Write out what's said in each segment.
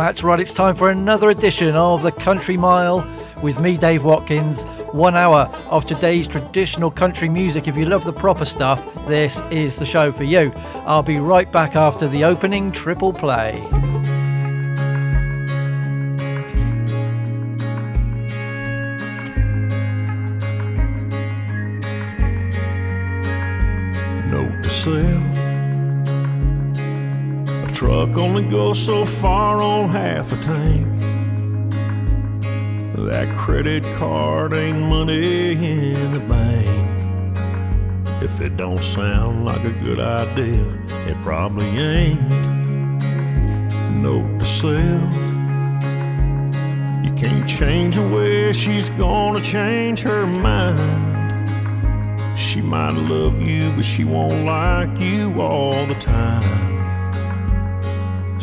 That's right, it's time for another edition of the Country Mile with me, Dave Watkins. One hour of today's traditional country music. If you love the proper stuff, this is the show for you. I'll be right back after the opening triple play. Note to truck only goes so far on half a tank. That credit card ain't money in the bank. If it don't sound like a good idea, it probably ain't. Note to self. You can't change the way she's gonna change her mind. She might love you, but she won't like you all the time.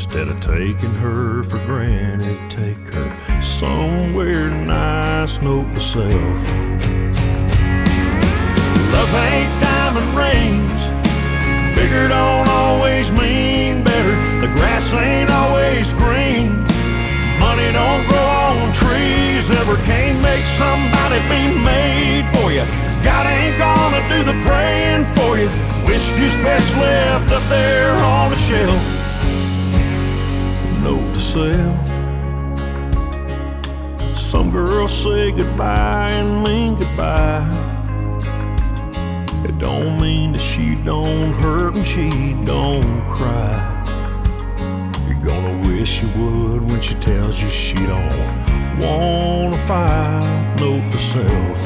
Instead of taking her for granted, take her somewhere nice, note to self. Love ain't diamond rings. Bigger don't always mean better. The grass ain't always green. Money don't grow on trees. Never can't make somebody be made for you. God ain't gonna do the praying for you. Whiskey's best left up there on the shelf. Note to self. Some girls say goodbye and mean goodbye. It don't mean that she don't hurt and she don't cry. You're gonna wish you would when she tells you she don't wanna fight. Note to self.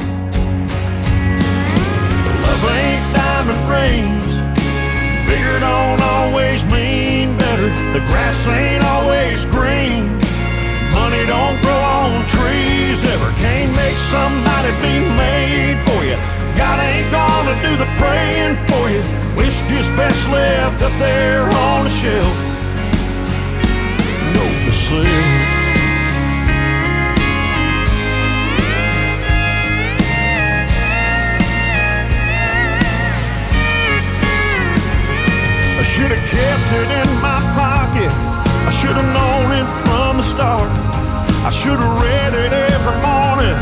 Love ain't diamond rings. Bigger don't always mean. The grass ain't always green. Money don't grow on trees. Ever can't make somebody be made for you. God ain't gonna do the praying for you. Whiskey's best left up there on the shelf. Note to should have kept it in my pocket. I should have known it from the start. I should have read it every morning.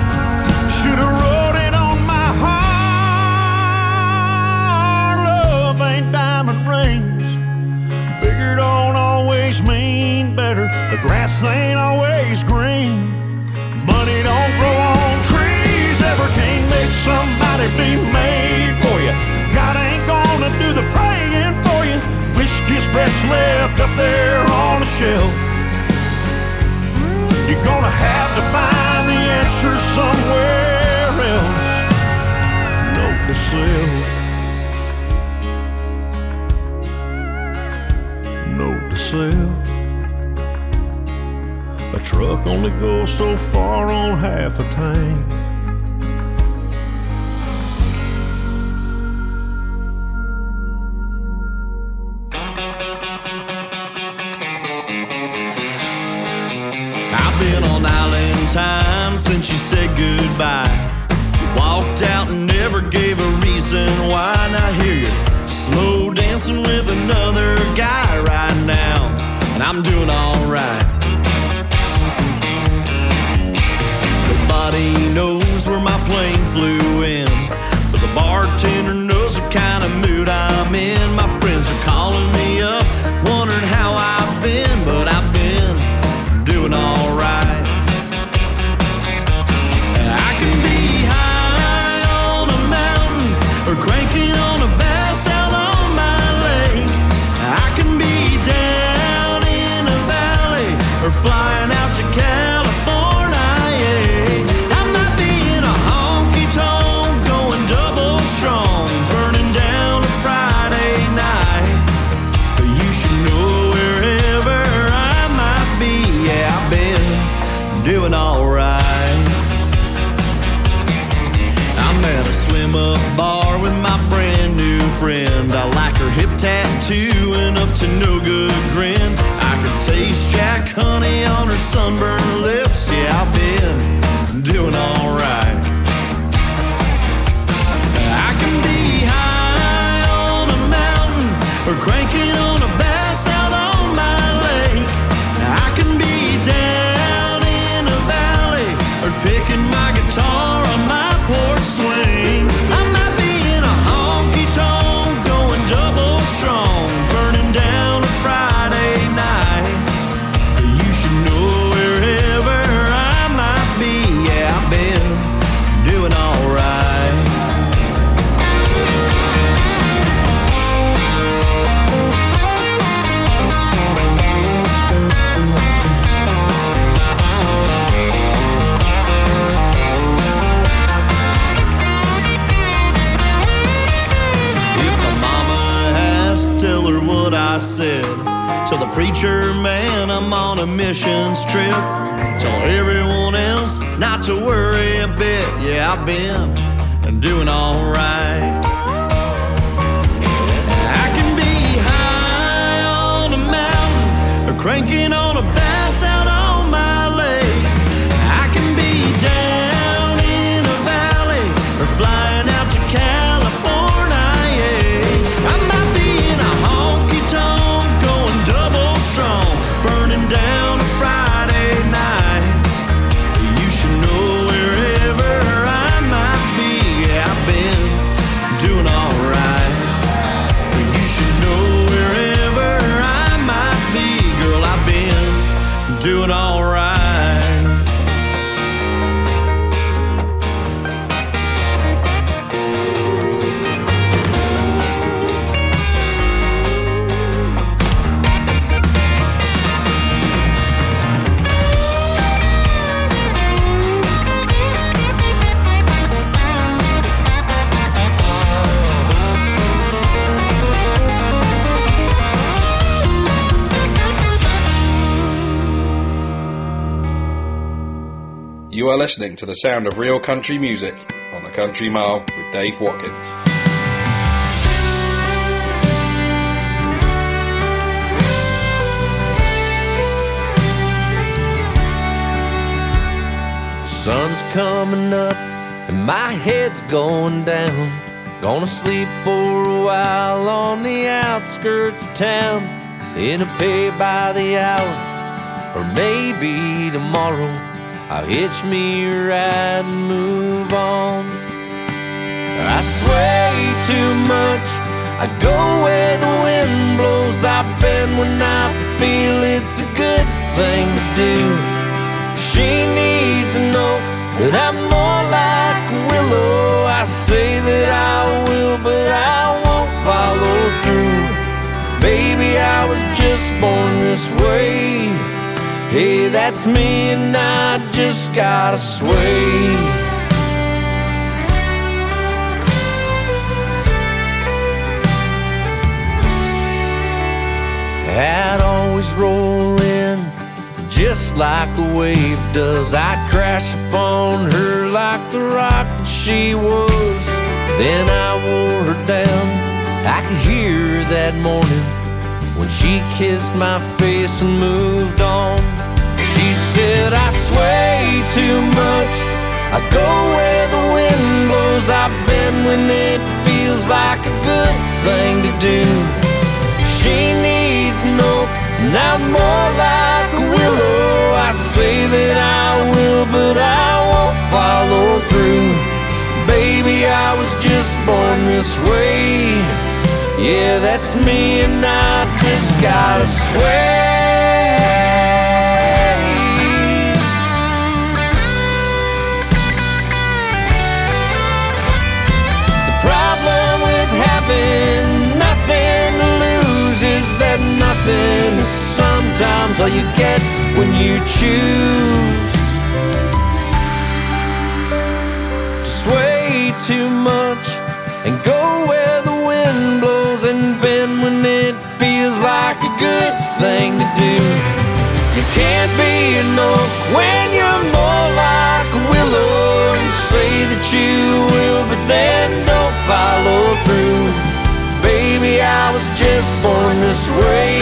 Should have wrote it on my heart. Love ain't diamond rings. Bigger don't always mean better. The grass ain't always green. Money don't grow on trees. Ever can't make somebody be made for you. God ain't gonna do the praying you. Whiskey's best left up there on the shelf. You're gonna have to find the answer somewhere else. Note to self. Note to self. A truck only goes so far on half a tank. Since said goodbye. You walked out and never gave a reason why. Now here you're slow dancing with another guy right now, and I'm doing alright. You are listening to the sound of real country music on the Country Mile with Dave Watkins. Sun's coming up and my head's going down. Gonna sleep for a while on the outskirts of town. In a pay by the hour, or maybe tomorrow I'll hitch me a ride and move on. I sway too much. I go where the wind blows. I bend when I feel it's a good thing to do. She needs to know that I'm more like a willow. I say that I will, but I won't follow through. Baby, I was just born this way. Hey, that's me, and I just gotta sway. I'd always roll in just like a wave does. I'd crash upon her like the rock that she was. Then I wore her down. I could hear her that morning when she kissed my face and moved on. She said, I sway too much. I go where the wind blows. I bend when it feels like a good thing to do. She needs no, know, I'm more like a willow. I say that I will, but I won't follow through. Baby, I was just born this way. Yeah, that's me, and I just gotta sway. That nothing is sometimes all you get when you choose to sway too much and go where the wind blows and bend when it feels like a good thing to do. You can't be an oak when you're more like a willow and say that you will, but then don't follow through. Baby, I was just born this way.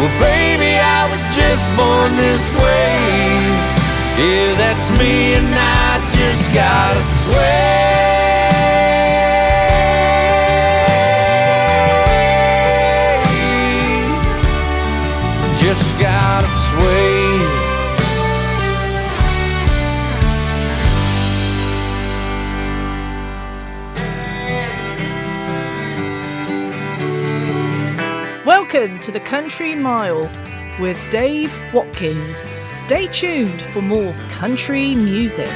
Well, baby, I was just born this way. Yeah, that's me, and I just gotta sway. Just gotta sway. Welcome to the Country Mile with Dave Watkins. Stay tuned for more country music.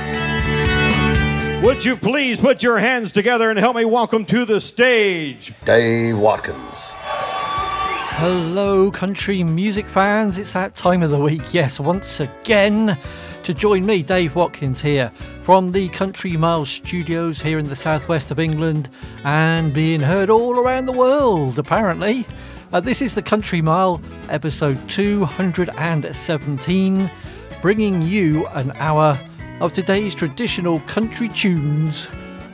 Would you please put your hands together and help me welcome to the stage Dave Watkins. Hello, country music fans. It's that time of the week, yes, once again, to join me, Dave Watkins, here from the Country Mile studios here in the southwest of England and being heard all around the world, apparently. Uh, this is the Country Mile, episode 217, bringing you an hour of today's traditional country tunes.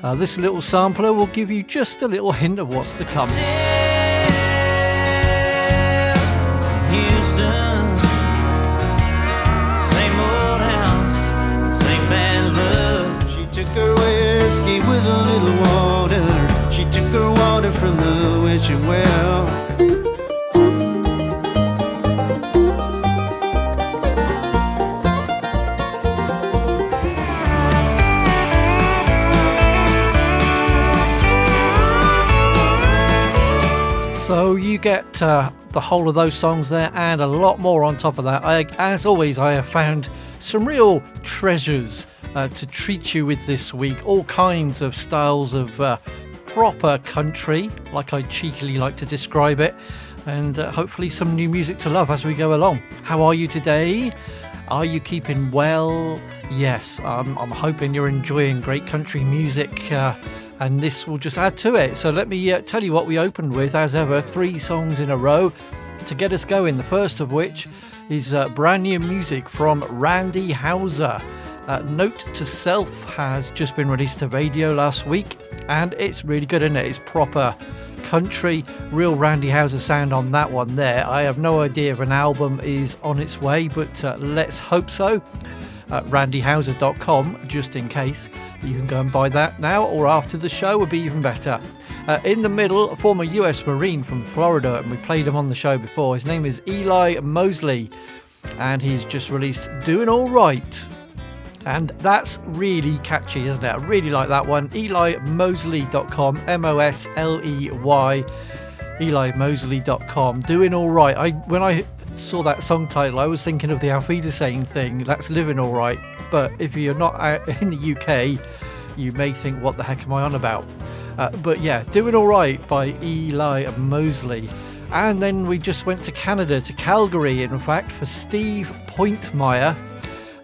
Uh, this little sampler will give you just a little hint of what's to come. Houston, same old house, same bad luck. She took her whiskey with a little water. She took her water from the wishing well. So you get uh, the whole of those songs there and a lot more on top of that. I, as always, I have found some real treasures uh, to treat you with this week. All kinds of styles of uh, proper country, like I cheekily like to describe it, and uh, hopefully some new music to love as we go along. How are you today? Are you keeping well? Yes, um, I'm hoping you're enjoying great country music. And this will just add to it. So let me uh, tell you what we opened with, as ever, three songs in a row to get us going. The first of which is uh, brand new music from Randy Houser. Uh, Note to Self has just been released to radio last week, and it's really good, isn't it? It's proper country, real Randy Houser sound on that one there. I have no idea if an album is on its way, but uh, let's hope so. Uh, randyhouser.com, just in case. You can go and buy that now or after the show would be even better. Uh, in the middle, a former US Marine from Florida, and we played him on the show before. His name is Eli Mosley, and he's just released Doing All Right. And that's really catchy, isn't it? I really like that one. EliMosley.com, M O S L E Y, EliMosley.com. Doing All Right. I When I saw that song title, I was thinking of the Auf Wiedersehen thing. That's living all right. But if you're not out in the UK, you may think, what the heck am I on about? Uh, but yeah, Doing All Right by Eli Mosley. And then we just went to Canada, to Calgary, in fact, for Steve Pointmeier.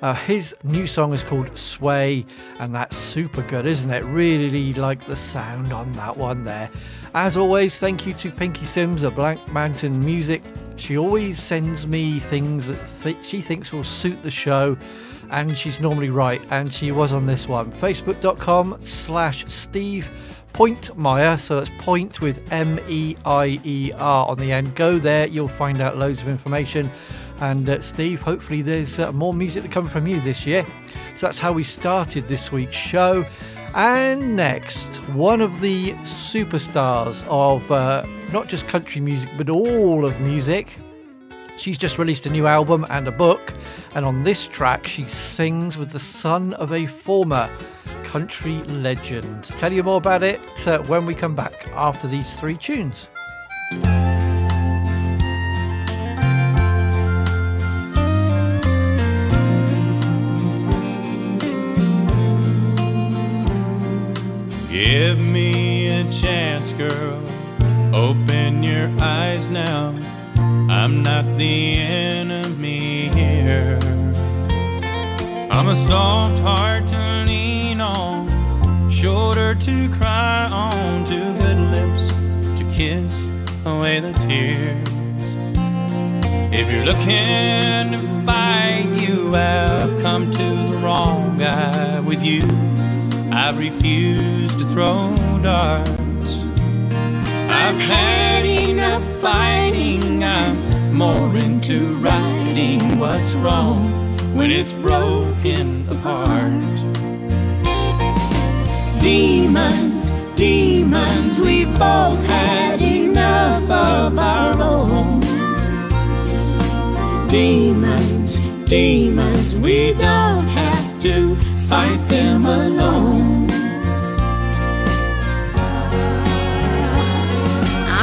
Uh, his new song is called Sway, and that's super good, isn't it? Really like the sound on that one there. As always, thank you to Pinky Sims of Black Mountain Music. She always sends me things that th- she thinks will suit the show, and she's normally right, and she was on this one. Facebook.com slash Steve Pointmeier, so that's point with M E I E R on the end. Go there, you'll find out loads of information. And uh, Steve, hopefully there's uh, more music to come from you this year. So that's how we started this week's show. And next, one of the superstars of uh, not just country music, but all of music. She's just released a new album and a book, and on this track, she sings with the son of a former country legend. Tell you more about it uh, when we come back after these three tunes. Give me a chance, girl. Open your eyes now. I'm not the enemy here. I'm a soft heart to lean on, shoulder to cry on, two good lips to kiss away the tears. If you're looking to fight, you have come to the wrong guy with you. I refuse to throw darts. I've had enough fighting. I'm more into righting what's wrong when it's broken apart. Demons, demons, we've both had enough of our own. Demons, demons, we don't have to fight them alone.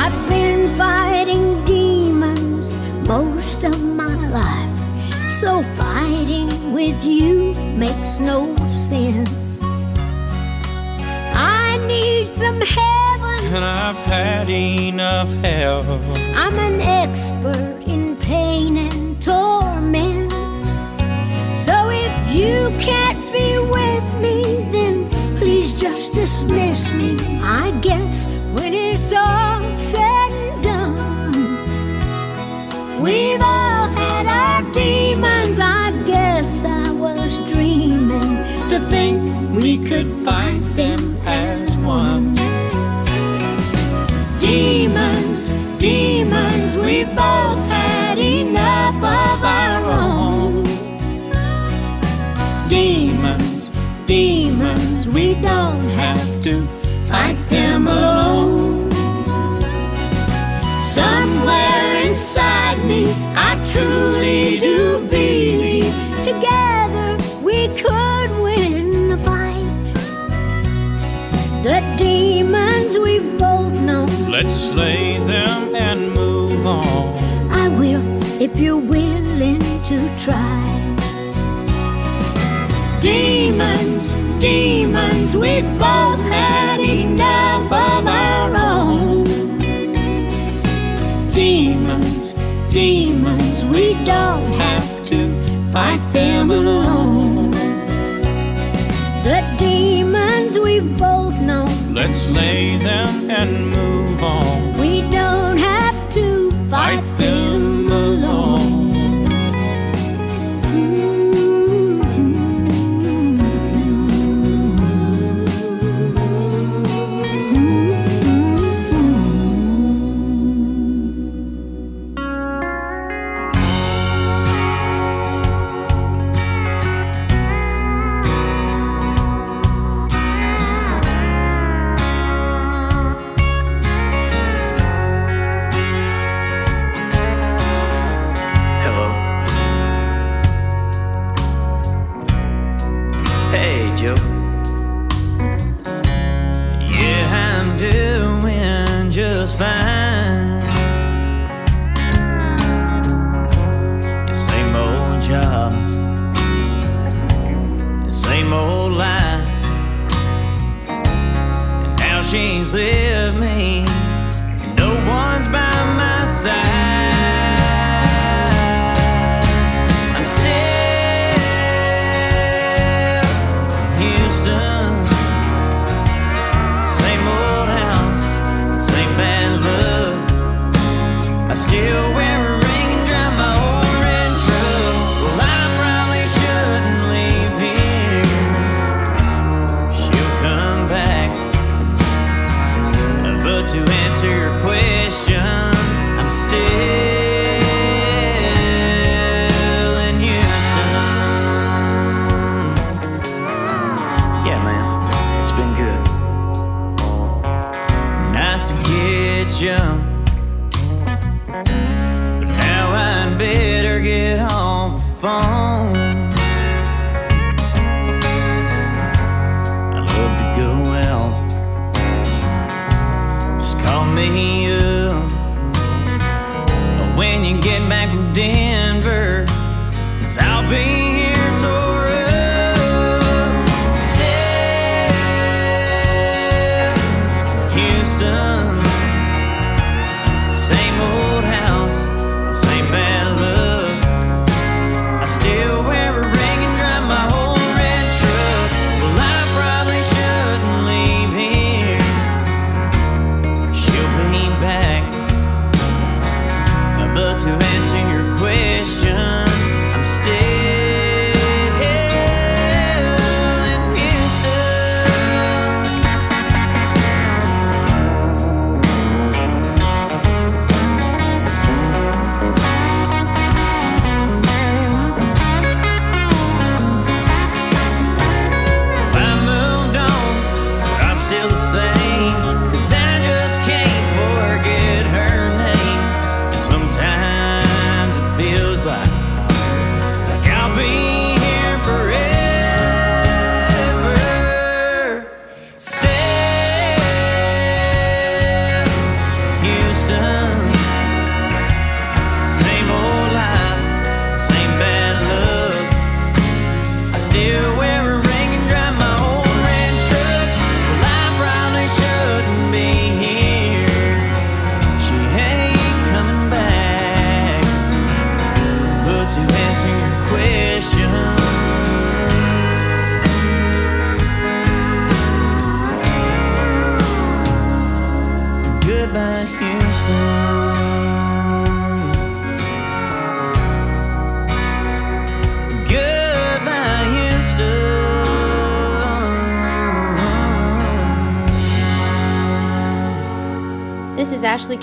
I've been fighting demons most of my life, so fighting with you makes no sense. I need some heaven. And I've had enough hell. I'm an expert in pain and torment. So if you can't be with me, then please just dismiss me. I guess when it's all said and done, we've all had our demons. I guess I was dreaming To think we could fight them as one. Demons, demons, we both we don't have to fight them alone. Somewhere inside me, I truly do believe together we could win the fight. The demons we've both know. Let's slay them and move on. I will if you're willing to try. Demons, demons, we both had enough of our own. Demons, demons, we don't have to fight them alone. The demons we've both know. Let's slay them and move on. We don't have to fight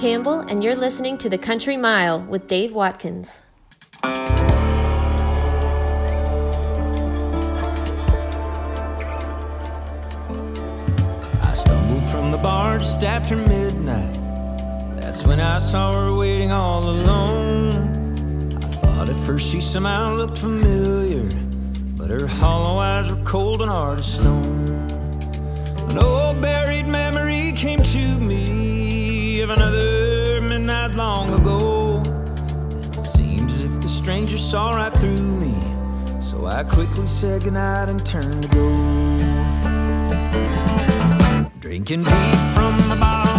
Campbell, and you're listening to The Country Mile with Dave Watkins. I stumbled from the bar just after midnight. That's when I saw her waiting all alone. I thought at first she somehow looked familiar, but her hollow eyes were cold and hard as stone. An old buried memory came to me of another ago. It seemed as if the stranger saw right through me. So I quickly said goodnight and turned to go. Drinking deep from the bottle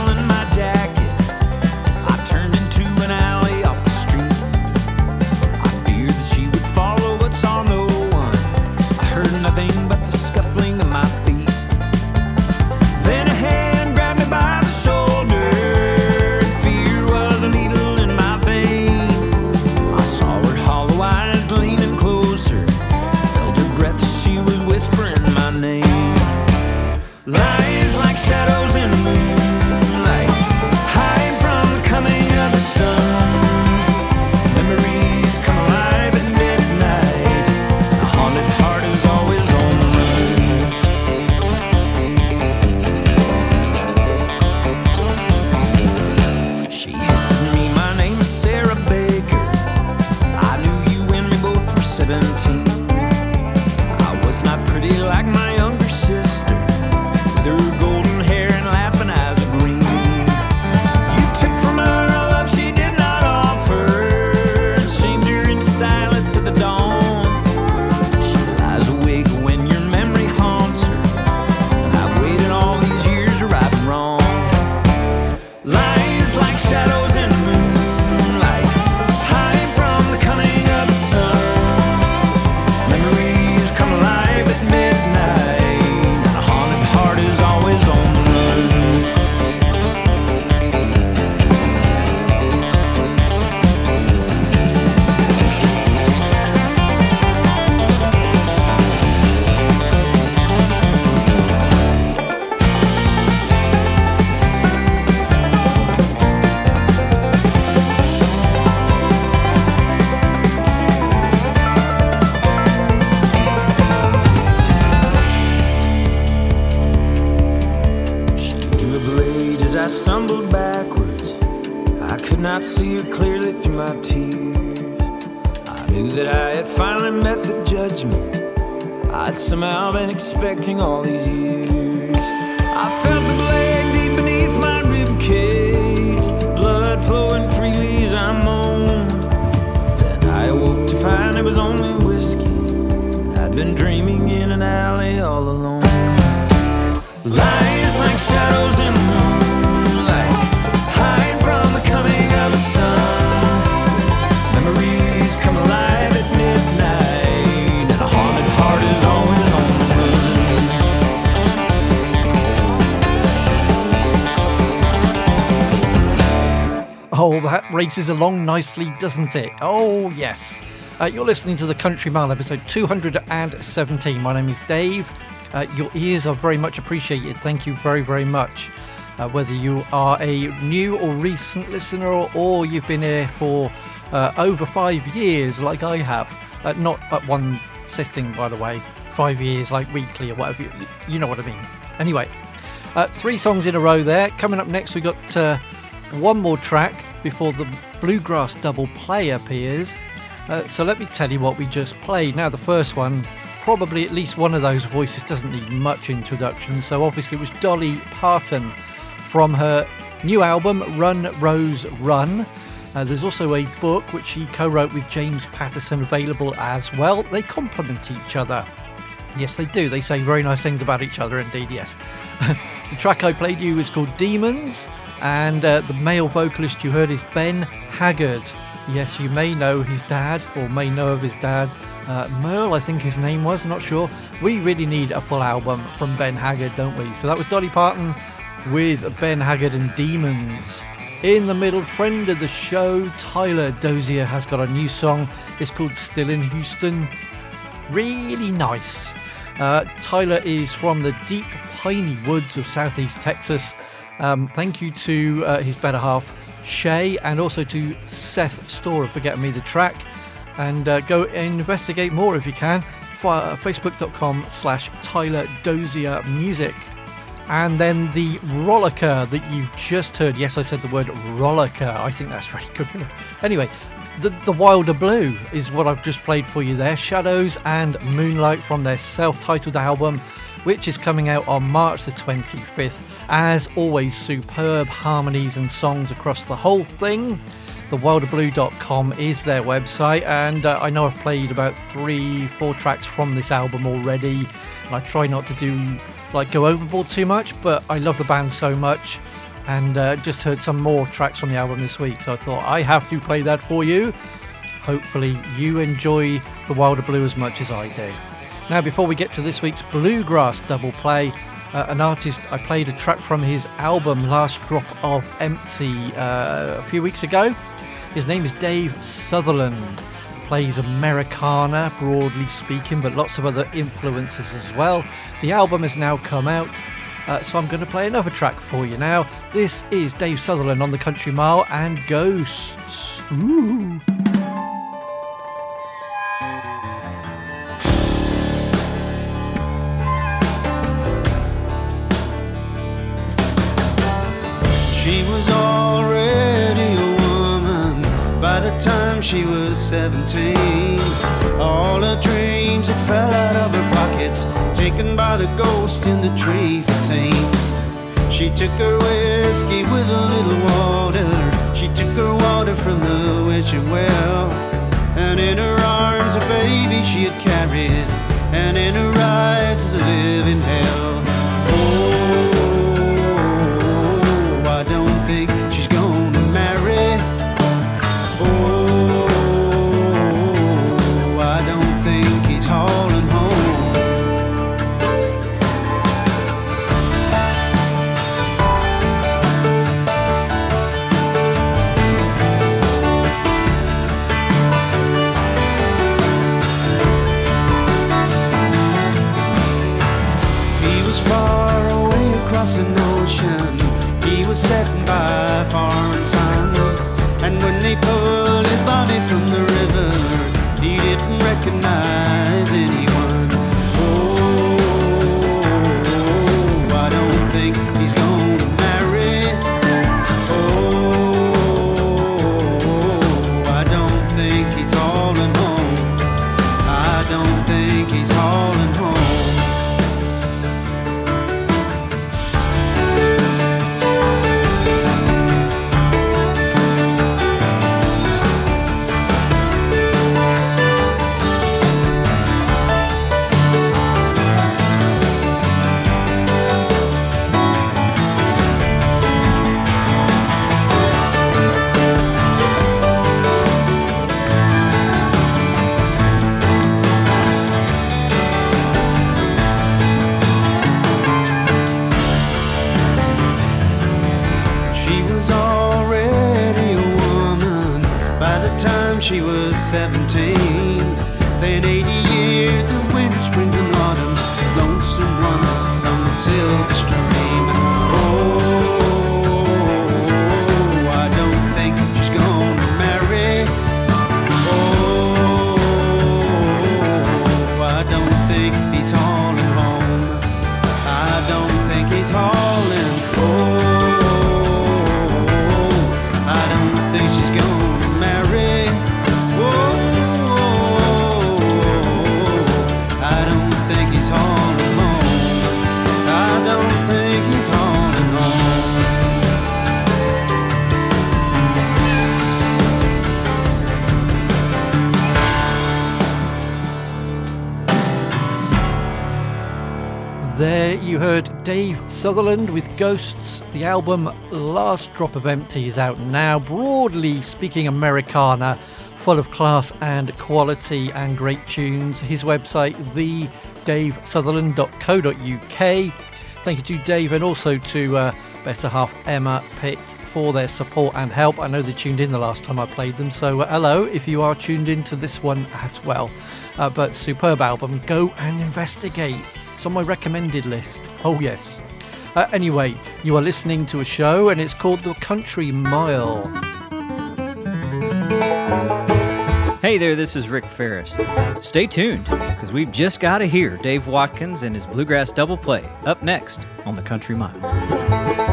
I'd somehow been expecting all these years. I felt the blade deep beneath my rib cage, the blood flowing freely as I moaned. Then I awoke to find it was only whiskey. I'd been dreaming races along nicely, doesn't it? Oh, yes. Uh, you're listening to the Country Mile episode 217. My name is Dave. Uh, your ears are very much appreciated. Thank you very, very much. Uh, whether you are a new or recent listener or, or you've been here for uh, over five years, like I have. Uh, not at one sitting, by the way. Five years, like weekly or whatever. You, you know what I mean. Anyway, uh, three songs in a row there. Coming up next, we've got one more track before the bluegrass double play appears. Uh, so let me tell you what we just played. Now, the first one, probably at least one of those voices doesn't need much introduction. So obviously, it was Dolly Parton from her new album, Run Rose Run. Uh, there's also a book which she co wrote with James Patterson available as well. They complement each other. Yes, they do. They say very nice things about each other, indeed, yes. the track I played you is called Demons, and uh, the male vocalist you heard is Ben Haggard. Yes, you may know his dad, or may know of his dad. Uh, Merle, I think his name was, not sure. We really need a full album from Ben Haggard, don't we? So that was Dolly Parton with Ben Haggard and Demons. In the middle, friend of the show, Tyler Dozier, has got a new song. It's called Still in Houston. Really nice. Uh, Tyler is from the deep piney woods of southeast Texas. Um, thank you to uh, his better half, Shay, and also to Seth Store for getting me the track. And uh, go investigate more if you can. Uh, Facebook.com slash Tyler Dozier Music. And then the rollicker that you just heard. Yes, I said the word rollicker. I think that's really good. Anyway, the, the Wilder Blue is what I've just played for you there. Shadows and Moonlight from their self titled album, which is coming out on March the 25th. As always, superb harmonies and songs across the whole thing. TheWilderBlue.com is their website, and uh, I know I've played about three, four tracks from this album already. And I try not to do like go overboard too much, but I love the band so much, and uh, just heard some more tracks from the album this week, so I thought I have to play that for you. Hopefully, you enjoy the Wilder Blue as much as I do. Now, before we get to this week's bluegrass double play, uh, an artist I played a track from his album Last Drop of Empty uh, a few weeks ago. His name is Dave Sutherland. Plays Americana, broadly speaking, but lots of other influences as well. The album has now come out, uh, so I'm going to play another track for you now. This is Dave Sutherland on the Country Mile and Ghosts. Ooh. She was 17. All her dreams had fell out of her pockets, taken by the ghost in the trees, it seems. She took her whiskey with a little water. She took her water from the wishing well. And in her arms, a baby she had carried. And in her eyes is a living hell. She was 17. Then 80 Sutherland with Ghosts. The album Last Drop of Empty is out now, broadly speaking, Americana, full of class and quality and great tunes. His website, thedavesutherland.co.uk. Thank you to Dave and also to uh, better half Emma Pitt for their support and help. I know they tuned in the last time I played them, so uh, hello if you are tuned in to this one as well. Uh, but superb album, go and investigate. It's on my recommended list. Oh, yes. Uh, anyway, you are listening to a show and it's called The Country Mile. Hey there, this is Rick Ferris. Stay tuned, because we've just got to hear Dave Watkins and his Bluegrass Double Play up next on The Country Mile.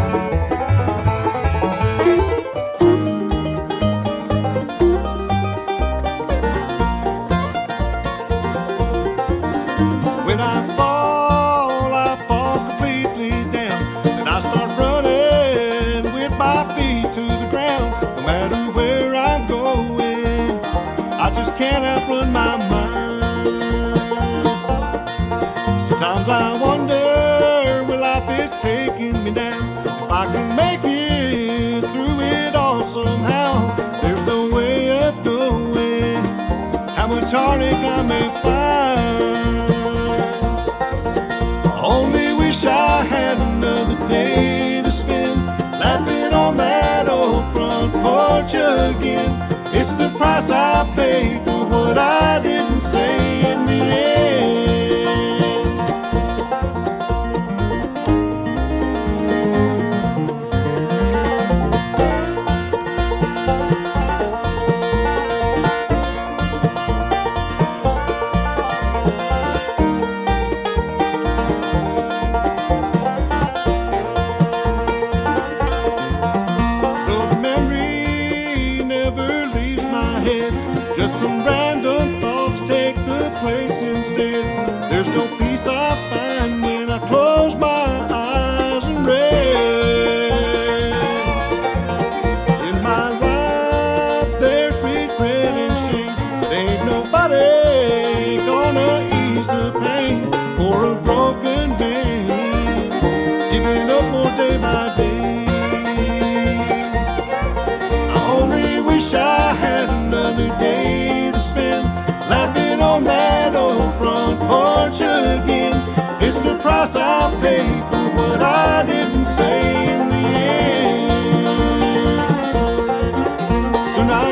Only wish I had another day to spend laughing on that old front porch again. It's the price I pay for what I didn't say.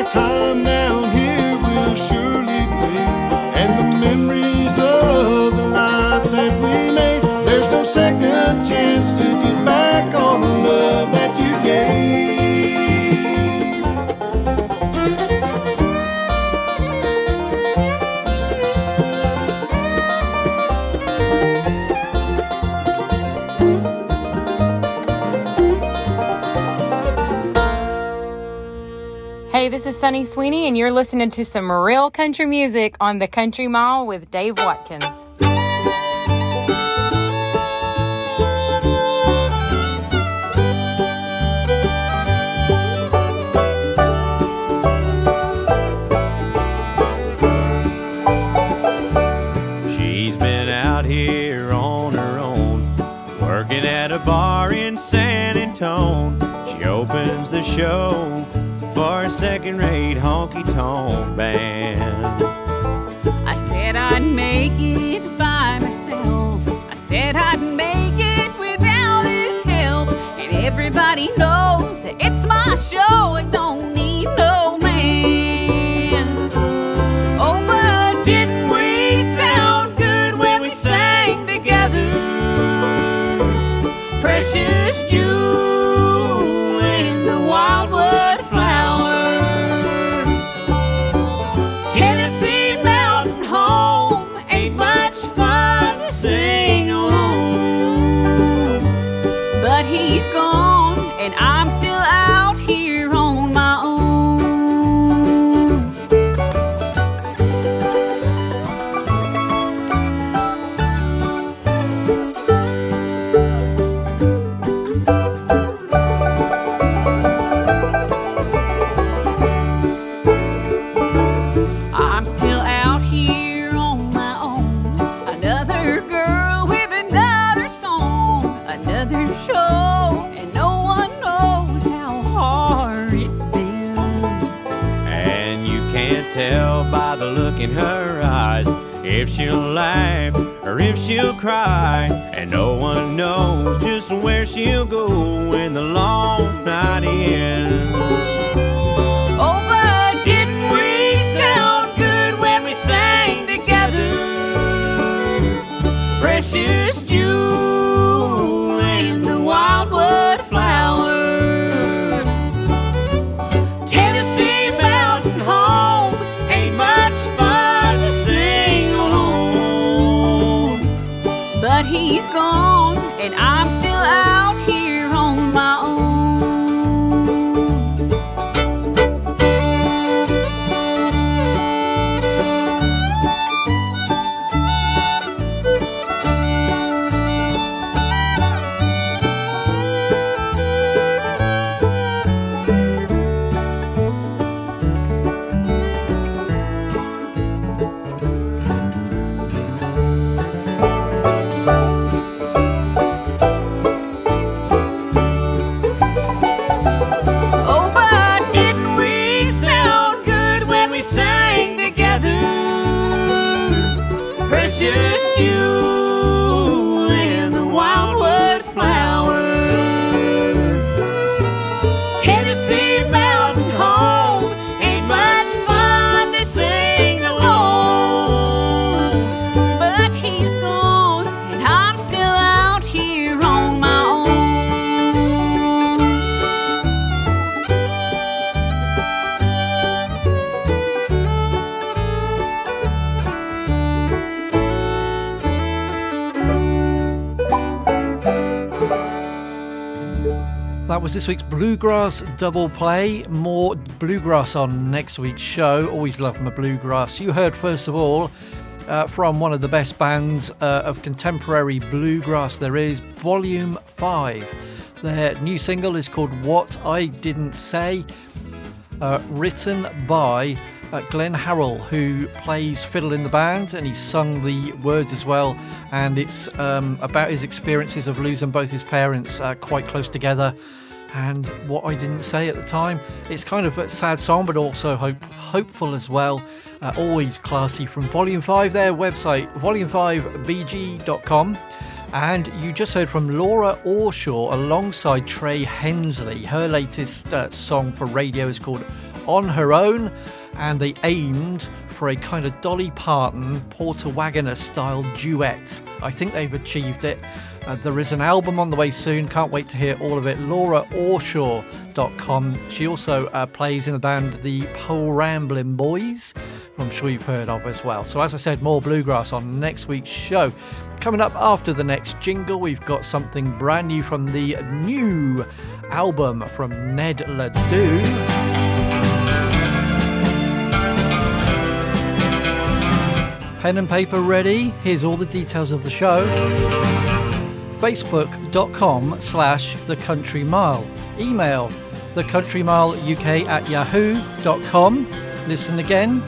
time that is Sunny Sweeney, and you're listening to some real country music on the Country Mile with Dave Watkins. She's been out here on her own, working at a bar in San Antonio. She opens the show for a second rate honky tonk band. Was this week's Bluegrass Double Play. More bluegrass on next week's show. Always love my bluegrass. You heard, first of all, uh, from one of the best bands uh, of contemporary bluegrass there is, Volume 5. Their new single is called What I Didn't Say, uh, written by uh, Glen Harrell, who plays fiddle in the band, and he's sung the words as well. And it's um, about his experiences of losing both his parents uh, quite close together. And what I didn't say at the time, it's kind of a sad song, but also hope, hopeful as well. Uh, always classy from Volume 5, their website, volume5bg.com. And you just heard from Laura Orshaw alongside Trey Hensley. Her latest uh, song for radio is called On Her Own, and they aimed for a kind of Dolly Parton, Porter Wagoner style duet. I think they've achieved it. Uh, there is an album on the way soon. Can't wait to hear all of it. LauraOrshaw.com. She also uh, plays in the band the Po' Ramblin' Boys, who I'm sure you've heard of as well. So, as I said, more bluegrass on next week's show. Coming up after the next jingle, we've got something brand new from the new album from Ned Ledoux. Pen and paper ready? Here's all the details of the show. Facebook.com slash The Country Mile. Email thecountrymileuk at yahoo.com. Listen again.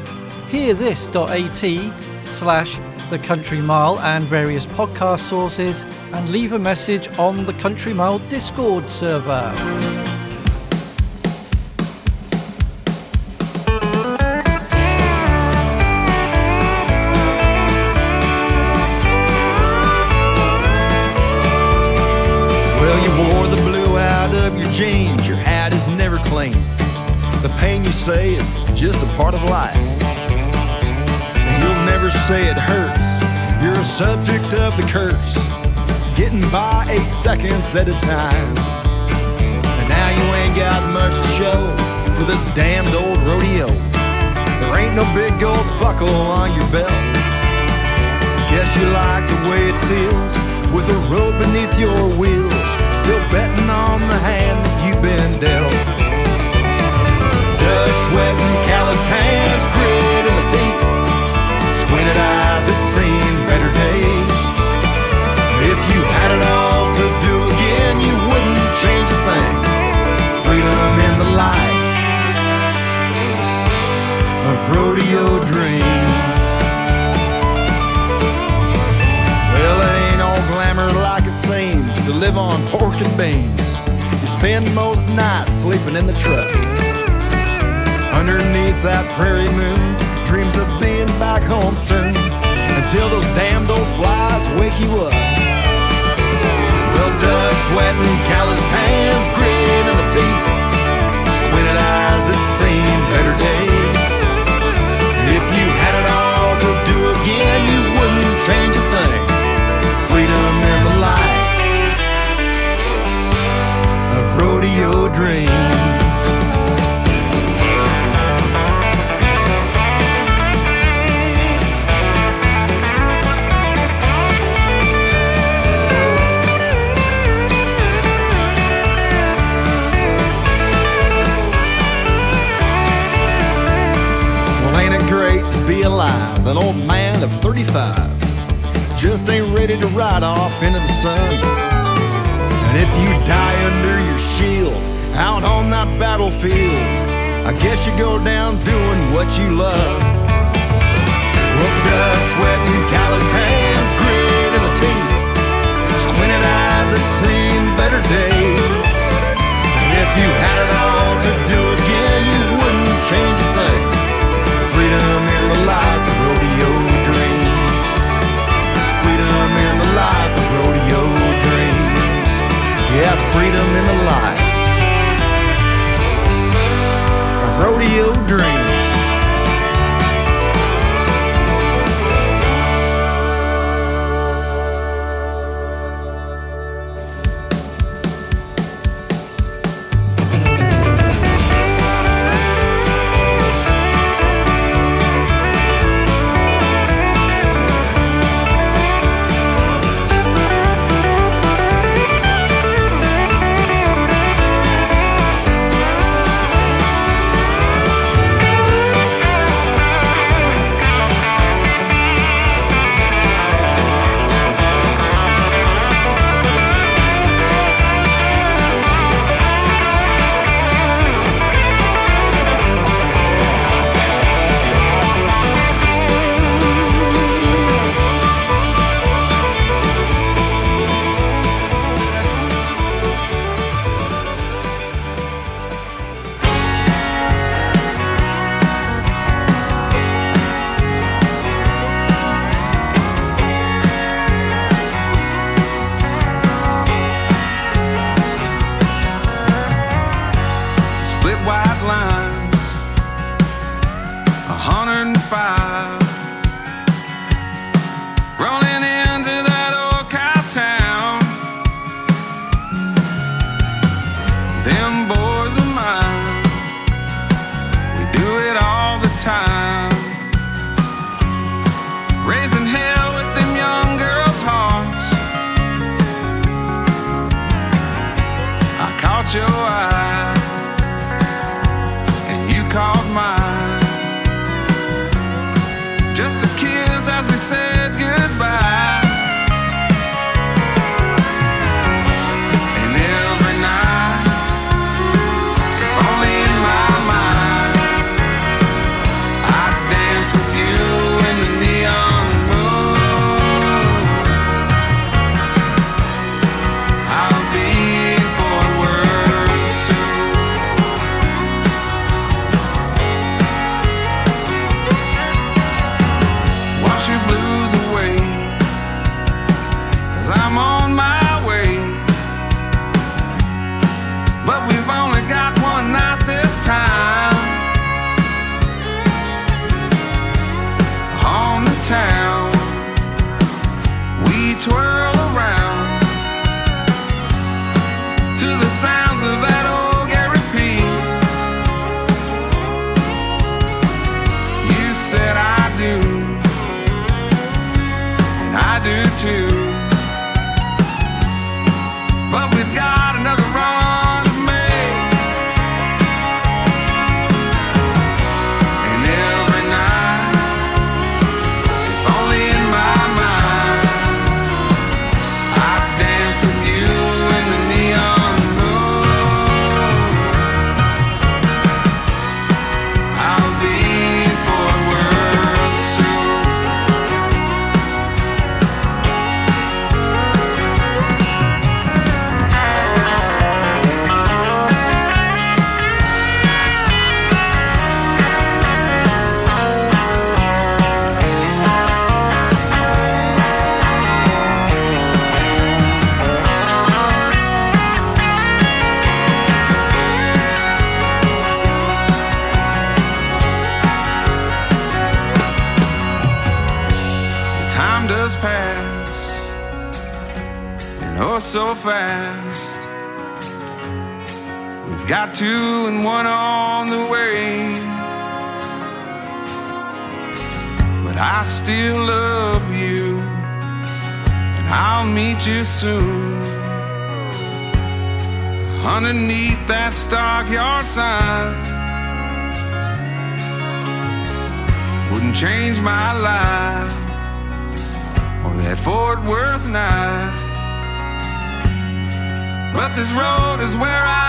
Hearthis.at slash The Country Mile and various podcast sources. And leave a message on the Country Mile Discord server. Say it's just a part of life. And you'll never say it hurts. You're a subject of the curse. Getting by eight seconds at a time. And now you ain't got much to show for this damned old rodeo. There ain't no big gold buckle on your belt. Guess you like the way it feels with a road beneath your wheels. Still betting on the hand that you've been dealt. Dust, sweat, and calloused hands, grit in the teeth. Squinted eyes that seen better days. If you had it all to do again, you wouldn't change a thing. Freedom in the light of rodeo dreams. Well, it ain't all glamour like it seems to live on pork and beans. You spend most nights sleeping in the truck. Underneath that prairie moon, dreams of being back home soon. Until those damned old flies wake you up. Well, dust, sweat, and calloused hands, grin in the teeth, squinted eyes, it seems. Go down You soon. Underneath that stockyard sign. Wouldn't change my life or that Fort Worth night. But this road is where I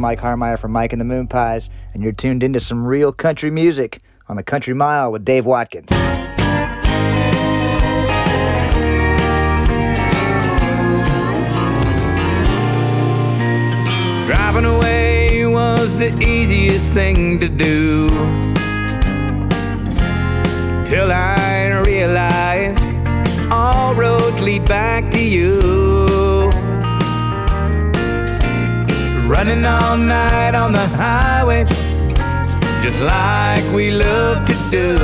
Mike Harmeier from Mike and the Moonpies, and you're tuned into some real country music on the Country Mile with Dave Watkins. Driving away was the easiest thing to do. Till I realized all roads lead back to you. Running all night on the highway, just like we love to do.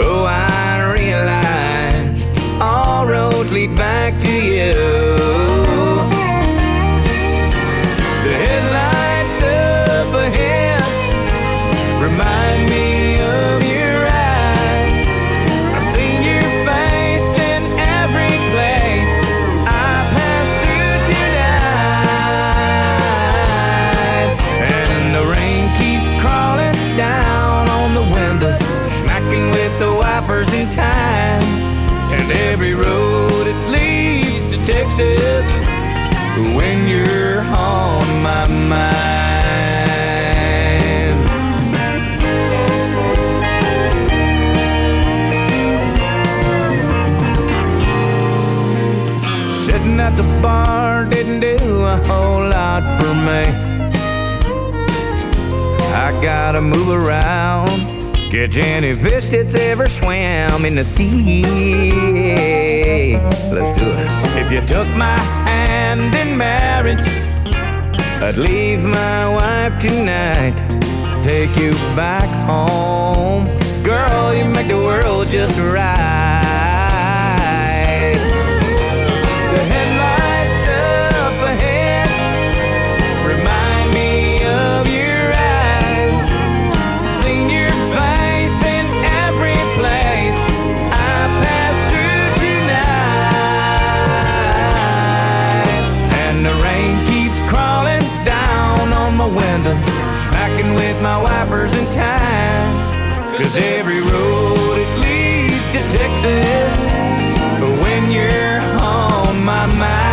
Oh, I realize all roads lead back to you. When you're on my mind. Sitting at the bar didn't do a whole lot for me. I gotta move around, catch any fish that's ever swam in the sea. Let's do it. If you took my hand in marriage, I'd leave my wife tonight, take you back home. Girl, you make the world just right. Wipers in time. Cause every road it leads to Texas But when you're on my mind.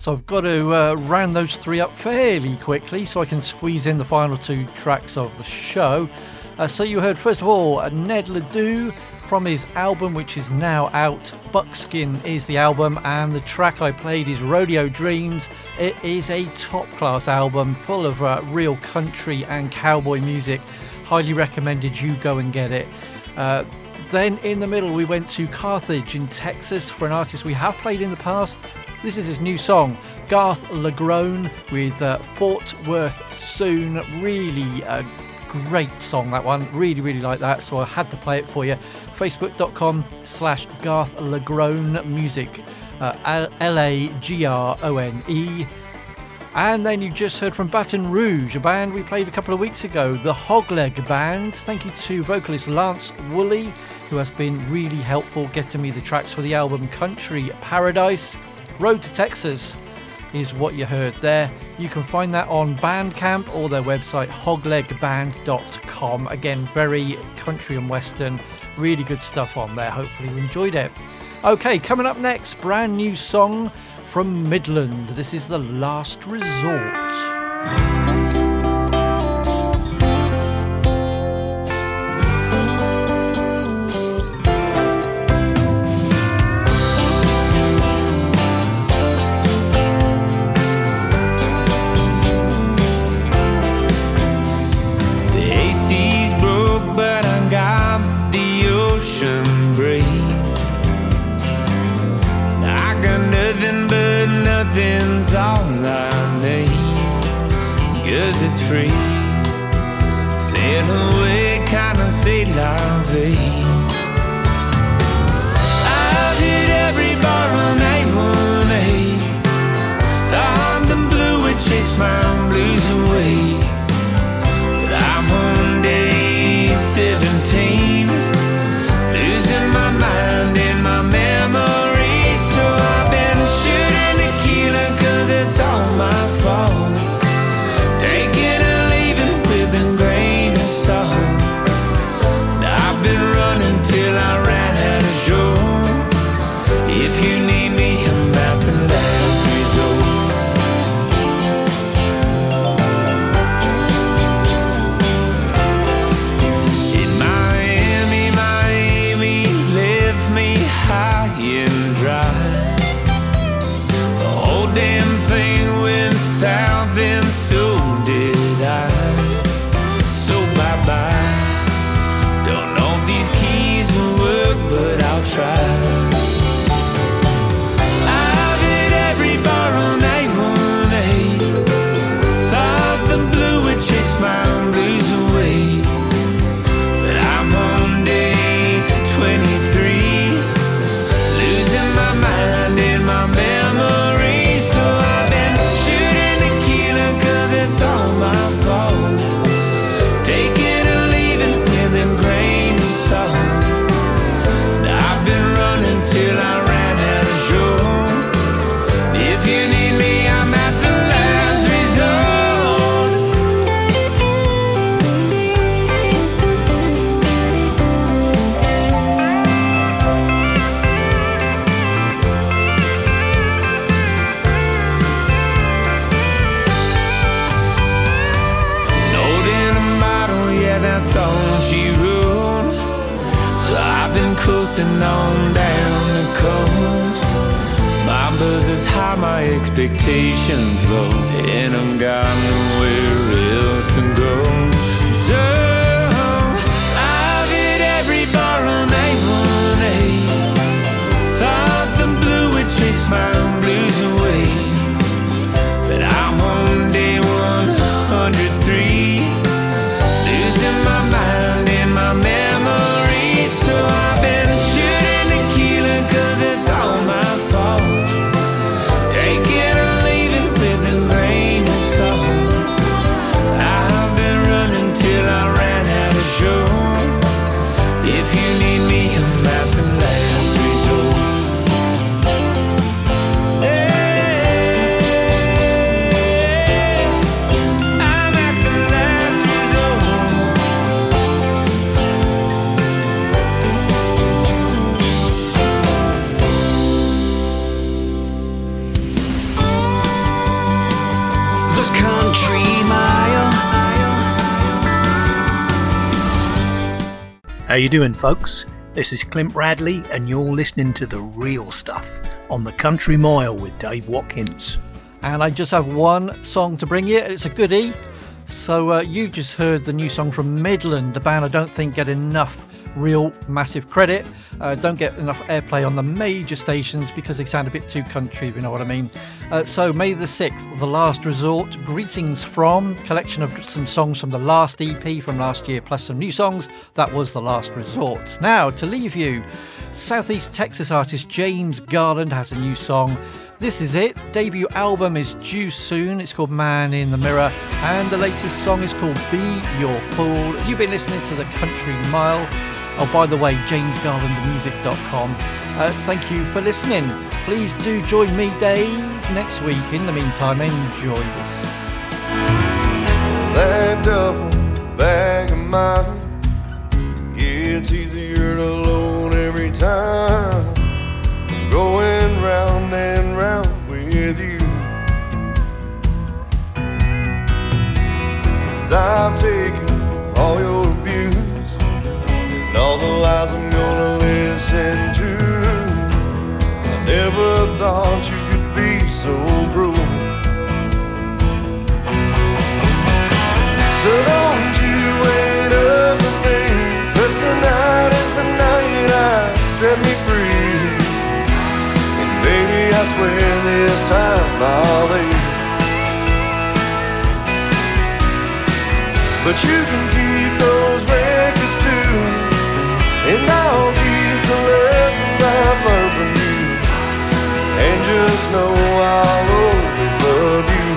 So I've got to uh, round those three up fairly quickly so I can squeeze in the final two tracks of the show. Uh, so you heard first of all Ned Ledoux from his album, which is now out. Buckskin is the album, and the track I played is Rodeo Dreams. It is a top class album full of uh, real country and cowboy music. Highly recommended you go and get it. Uh, then in the middle, we went to Carthage in Texas for an artist we have played in the past. This is his new song, Garth LaGrone, with uh, Fort Worth Soon. Really a great song, that one. Really, really like that, so I had to play it for you. facebook.com slash Garth LaGrone Music, uh, L A G R O N E. And then you just heard from Baton Rouge, a band we played a couple of weeks ago, the Hogleg Band. Thank you to vocalist Lance Woolley, who has been really helpful getting me the tracks for the album Country Paradise. Road to Texas is what you heard there. You can find that on Bandcamp or their website hoglegband.com. Again, very country and western, really good stuff on there. Hopefully, you enjoyed it. Okay, coming up next, brand new song from Midland. This is The Last Resort. Sail away, kinda say la vie. I've hit every bar on A1A. Thought the blue would chase my blues away. Coasting on down the coast. My buzz is high, my expectations low, and I've got nowhere else to go. So I've hit every bar on A1A. Thought the blue would chase my doing, folks? This is Clint Radley, and you're listening to the real stuff on the Country Mile with Dave Watkins. And I just have one song to bring you. It's a goodie. So uh, you just heard the new song from Midland, the band I don't think get enough real massive credit. Uh, don't get enough airplay on the major stations because they sound a bit too country, if you know what I mean. Uh, so, May the 6th, The Last Resort, Greetings from, collection of some songs from the last EP from last year, plus some new songs. That was The Last Resort. Now, to leave you, Southeast Texas artist James Garland has a new song. This is it. Debut album is due soon. It's called Man in the Mirror, and the latest song is called Be Your Fool. You've been listening to the Country Mile. Oh, by the way, jamesgarlandmusic.com. Uh, thank you for listening. Please do join me, Dave, next week. In the meantime, enjoy this. Bag of mine gets easier to load every time. Going round and round with you. I've taken all your the lies I'm gonna listen to. I never thought you could be so cruel. So don't you wait up for me Cause tonight is the night I set me free And baby I swear this time I'll leave But you can keep those And just know I'll always love you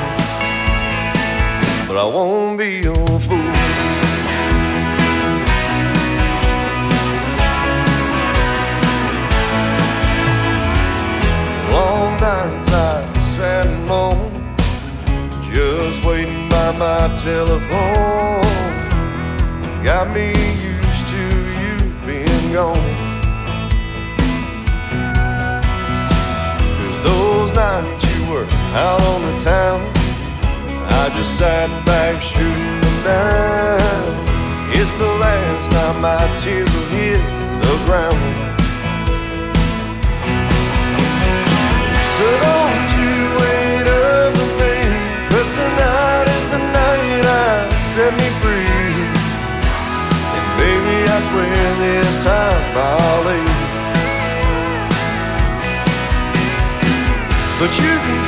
but I won't be your fool. Long nights I just waiting by my telephone. Got me used to you being gone. just sat back shooting the nine. It's the last time my tears will hit the ground. So don't you wait up for me, cause tonight is the night I set me free. And baby, I swear this time I'll leave. But you can